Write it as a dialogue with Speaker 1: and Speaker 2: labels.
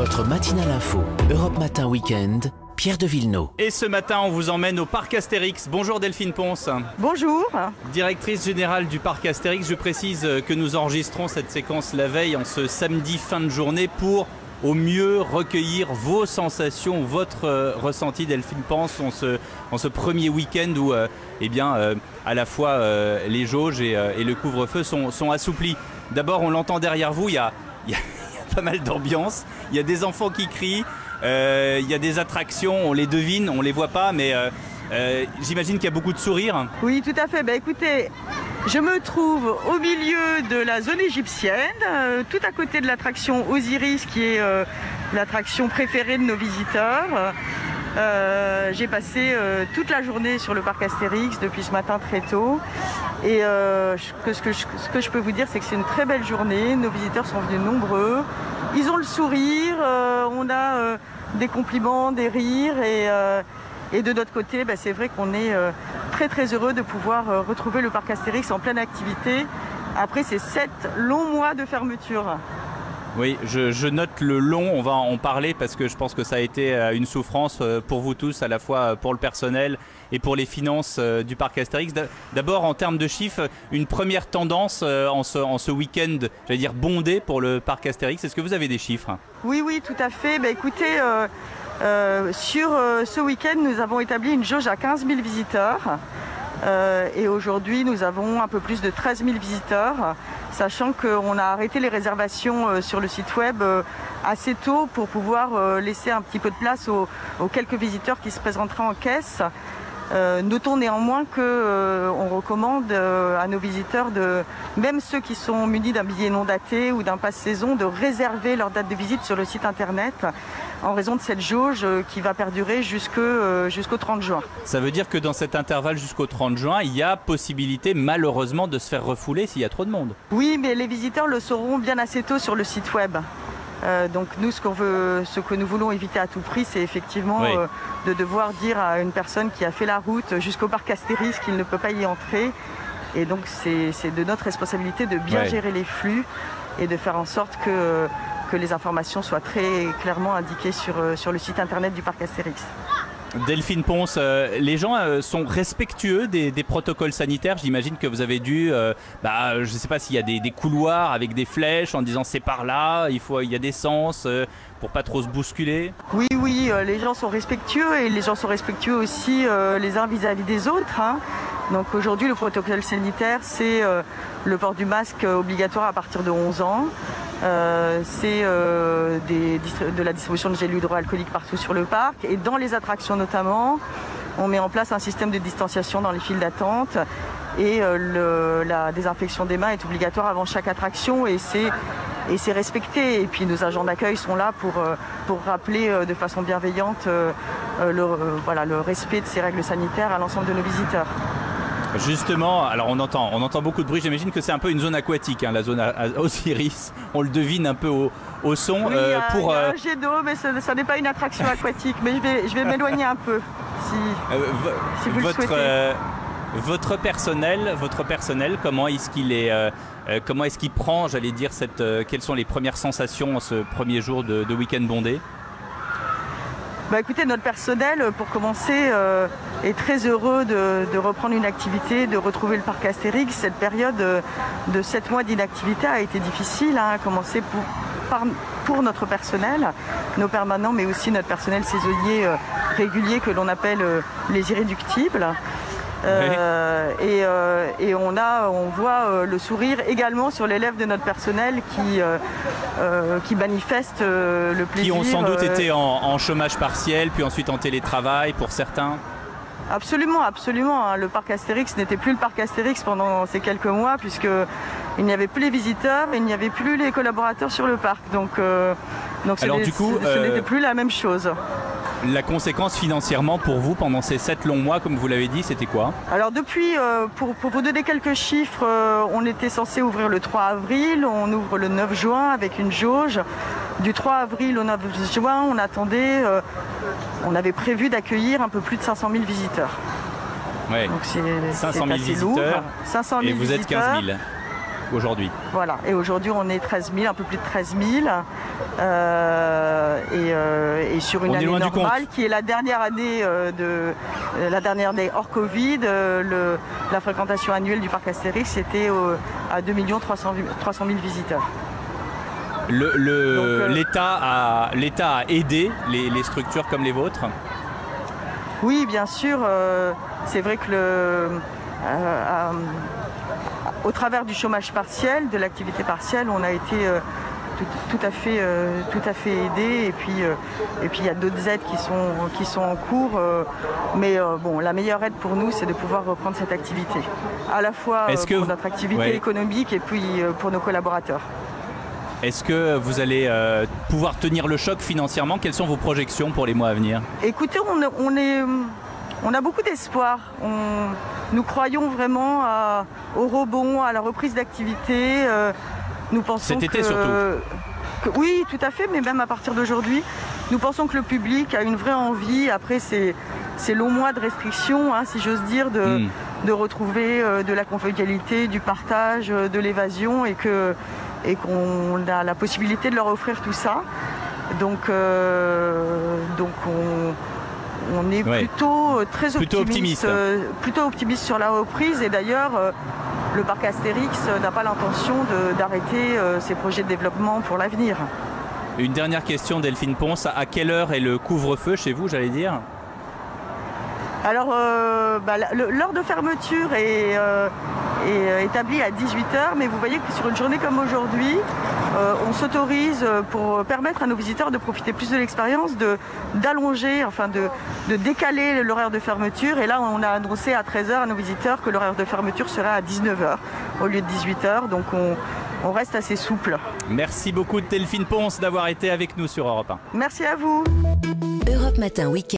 Speaker 1: Votre matinale info, Europe Matin Weekend, Pierre de Villeneuve.
Speaker 2: Et ce matin, on vous emmène au parc Astérix. Bonjour Delphine Ponce.
Speaker 3: Bonjour.
Speaker 2: Directrice générale du parc Astérix, je précise que nous enregistrons cette séquence la veille en ce samedi fin de journée pour au mieux recueillir vos sensations, votre euh, ressenti Delphine Ponce en ce, en ce premier week-end où euh, eh bien, euh, à la fois euh, les jauges et, euh, et le couvre-feu sont, sont assouplis. D'abord, on l'entend derrière vous, y a, il y a pas mal d'ambiance, il y a des enfants qui crient, euh, il y a des attractions, on les devine, on les voit pas, mais euh, euh, j'imagine qu'il y a beaucoup de sourires.
Speaker 3: Oui, tout à fait. Ben, écoutez, je me trouve au milieu de la zone égyptienne, tout à côté de l'attraction Osiris, qui est l'attraction préférée de nos visiteurs. J'ai passé toute la journée sur le parc Astérix depuis ce matin très tôt. Et euh, ce, que je, peux vous dire, c'est que c'est une très belle journée. Nos visiteurs sont venus nombreux. Ils ont le sourire. euh, on a euh, des compliments, des rires. Et, de notre côté, bah, c'est vrai qu'on est très très heureux de pouvoir retrouver le parc Astérix en pleine activité après ces sept longs mois de fermeture.
Speaker 2: Oui, je, note le long, on va en parler parce que je pense que ça a été euh, une souffrance euh, pour vous tous, à la fois euh, pour le personnel et pour les finances du parc Astérix. D'a- D'abord, en termes de chiffres, une première tendance en ce, en ce week-end, j'allais dire bondé pour le parc Astérix. Est-ce que vous avez des chiffres?
Speaker 3: Oui, oui, tout à fait. Bah, écoutez, sur ce week-end, nous avons établi une jauge à 15 000 visiteurs. Euh, et aujourd'hui, nous avons un peu plus de 13 000 visiteurs, sachant qu'on a arrêté les réservations euh, sur le site web euh, assez tôt pour pouvoir laisser un petit peu de place aux, quelques visiteurs qui se présenteraient en caisse. Notons néanmoins que euh, on recommande à nos visiteurs même ceux qui sont munis d'un billet non daté ou d'un passe saison, de réserver leur date de visite sur le site internet en raison de cette jauge euh, qui va perdurer euh, jusqu'au 30 juin.
Speaker 2: Ça veut dire que dans cet intervalle jusqu'au 30 juin, il y a possibilité malheureusement de se faire refouler s'il y a trop de monde.
Speaker 3: Oui, mais les visiteurs le sauront bien assez tôt sur le site web. Euh, donc nous, ce, qu'on veut, ce que nous voulons éviter à tout prix, c'est effectivement
Speaker 2: Oui.
Speaker 3: euh, de devoir dire à une personne qui a fait la route jusqu'au parc Astérix qu'il ne peut pas y entrer. Et donc c'est de notre responsabilité de bien gérer les flux et de faire en sorte que, que les informations soient très clairement indiquées sur, euh, sur le site internet du parc Astérix.
Speaker 2: Delphine Ponce, euh, les gens euh, sont respectueux des, des protocoles sanitaires. J'imagine que vous avez dû, euh, bah, je ne sais pas s'il y a des, des couloirs avec des flèches en disant c'est par là, il faut, il y a des sens pour pas trop se bousculer.
Speaker 3: Oui, oui, les gens sont respectueux et les gens sont respectueux aussi les uns vis-à-vis des autres. hein. Donc aujourd'hui, le protocole sanitaire, c'est le port du masque obligatoire à partir de 11 ans. Euh, c'est euh, de la distribution de gel hydroalcoolique partout sur le parc et dans les attractions notamment. On met en place un système de distanciation dans les files d'attente et euh, la désinfection des mains est obligatoire avant chaque attraction et c'est respecté. Et puis nos agents d'accueil sont là pour, rappeler de façon bienveillante le respect de ces règles sanitaires à l'ensemble de nos visiteurs.
Speaker 2: Justement, alors on entend, on entend beaucoup de bruit. J'imagine que c'est un peu une zone aquatique, hein, la zone à- à Osiris. On le devine un peu au, au son.
Speaker 3: Oui,
Speaker 2: Euh,
Speaker 3: il y a-
Speaker 2: pour
Speaker 3: il y a
Speaker 2: euh,
Speaker 3: un jet d'eau, mais ce ça n'est pas une attraction aquatique. Mais je vais, je vais m'éloigner un peu. Si...
Speaker 2: euh, vo-
Speaker 3: Si vous le
Speaker 2: votre
Speaker 3: souhaitez.
Speaker 2: votre personnel, votre personnel, comment est-ce qu'il est, euh, comment est-ce qu'il prend, j'allais dire, cette, euh, quelles sont les premières sensations en ce premier jour de, de week-end bondé?
Speaker 3: Bah écoutez, notre personnel, pour commencer, euh, est très heureux de, de reprendre une activité, de retrouver le parc Astérix. Cette période euh, de 7 mois d'inactivité a été difficile, hein, à commencer pour, par- pour notre personnel, nos permanents, mais aussi notre personnel saisonnier euh, régulier que l'on appelle euh, les irréductibles. Euh, et, euh, et on a, on voit euh, le sourire également sur les lèvres de notre personnel qui, qui manifeste le
Speaker 2: Qui
Speaker 3: plaisir.
Speaker 2: ont sans doute été en, en chômage partiel, puis ensuite en télétravail pour certains.
Speaker 3: Absolument, absolument. hein. Le parc Astérix n'était plus le parc Astérix pendant ces quelques mois puisque il n'y avait plus les visiteurs, il n'y avait plus les collaborateurs sur le parc. Donc, euh, donc ce
Speaker 2: Alors, du coup,
Speaker 3: ce-
Speaker 2: euh,
Speaker 3: n'était plus la même chose.
Speaker 2: La conséquence financièrement pour vous pendant ces sept longs mois, comme vous l'avez dit, c'était quoi?
Speaker 3: Alors depuis, euh, pour, pour vous donner quelques chiffres, on était censé ouvrir le 3 avril, on ouvre le 9 juin avec une jauge. Du 3 avril au 9 juin, on attendait, on avait prévu d'accueillir un peu plus de 500 000 visiteurs.
Speaker 2: Ouais.
Speaker 3: Donc c'est
Speaker 2: 500 000
Speaker 3: c'est assez
Speaker 2: visiteurs.
Speaker 3: lourd. 500 000
Speaker 2: Et vous êtes
Speaker 3: visiteurs.
Speaker 2: 15 000 aujourd'hui.
Speaker 3: Voilà, et aujourd'hui on est 13 000, un peu plus de 13 000. Euh, Et, euh, et sur une
Speaker 2: On
Speaker 3: année normale, qui est la dernière année euh, de la dernière année hors Covid, le- la fréquentation annuelle du parc Astérix était à 2 300 300 000 visiteurs.
Speaker 2: Le- le-
Speaker 3: Donc, euh,
Speaker 2: L'État a, aidé les, les structures comme les vôtres.
Speaker 3: Oui, bien sûr. euh, c'est vrai que le, euh, au travers du chômage partiel, de l'activité partielle, on a été tout, tout à fait, euh, tout à fait aidé. Et puis, euh, et puis il y a d'autres aides qui sont, qui sont en cours. euh, mais bon, la meilleure aide pour nous, c'est de pouvoir reprendre cette activité, à la fois
Speaker 2: que
Speaker 3: pour notre activité
Speaker 2: Ouais.
Speaker 3: économique et puis pour nos collaborateurs.
Speaker 2: Est-ce que vous allez euh, pouvoir tenir le choc financièrement? Quelles sont vos projections pour les mois à venir?
Speaker 3: Écoutez, on, on est, on a beaucoup d'espoir. Nous croyons vraiment à- au rebond, à la reprise d'activité. Euh, Nous pensons
Speaker 2: Cet été
Speaker 3: que-
Speaker 2: surtout.
Speaker 3: que- oui, tout à fait, mais même à partir d'aujourd'hui, nous pensons que le public a une vraie envie, après ces, ces longs mois de restrictions, hein, si j'ose dire, de,
Speaker 2: Hmm.
Speaker 3: de retrouver euh, de la convivialité, du partage, euh, de l'évasion et que et qu'on a la possibilité de leur offrir tout ça. Donc, euh, donc on, on est
Speaker 2: Ouais.
Speaker 3: plutôt euh, très
Speaker 2: Plutôt optimiste.
Speaker 3: euh, plutôt optimiste sur la reprise. Et d'ailleurs, euh, le parc Astérix n'a pas l'intention d'arrêter ses projets de développement pour l'avenir.
Speaker 2: Une dernière question, Delphine Ponce. À quelle heure est le couvre-feu chez vous, j'allais dire?
Speaker 3: Alors, euh, bah, l'heure de fermeture est, euh, est, euh, établie à 18h, mais vous voyez que sur une journée comme aujourd'hui, euh, on s'autorise pour permettre à nos visiteurs de profiter plus de l'expérience, de d'allonger, enfin de, de décaler l'horaire de fermeture. Et là, on a annoncé à 13h à nos visiteurs que l'horaire de fermeture serait à 19h au lieu de 18h. Donc, on, on reste assez souple.
Speaker 2: Merci beaucoup, Delphine Ponce, d'avoir été avec nous sur Europe 1.
Speaker 3: Merci à vous.
Speaker 4: Europe Matin Week-end.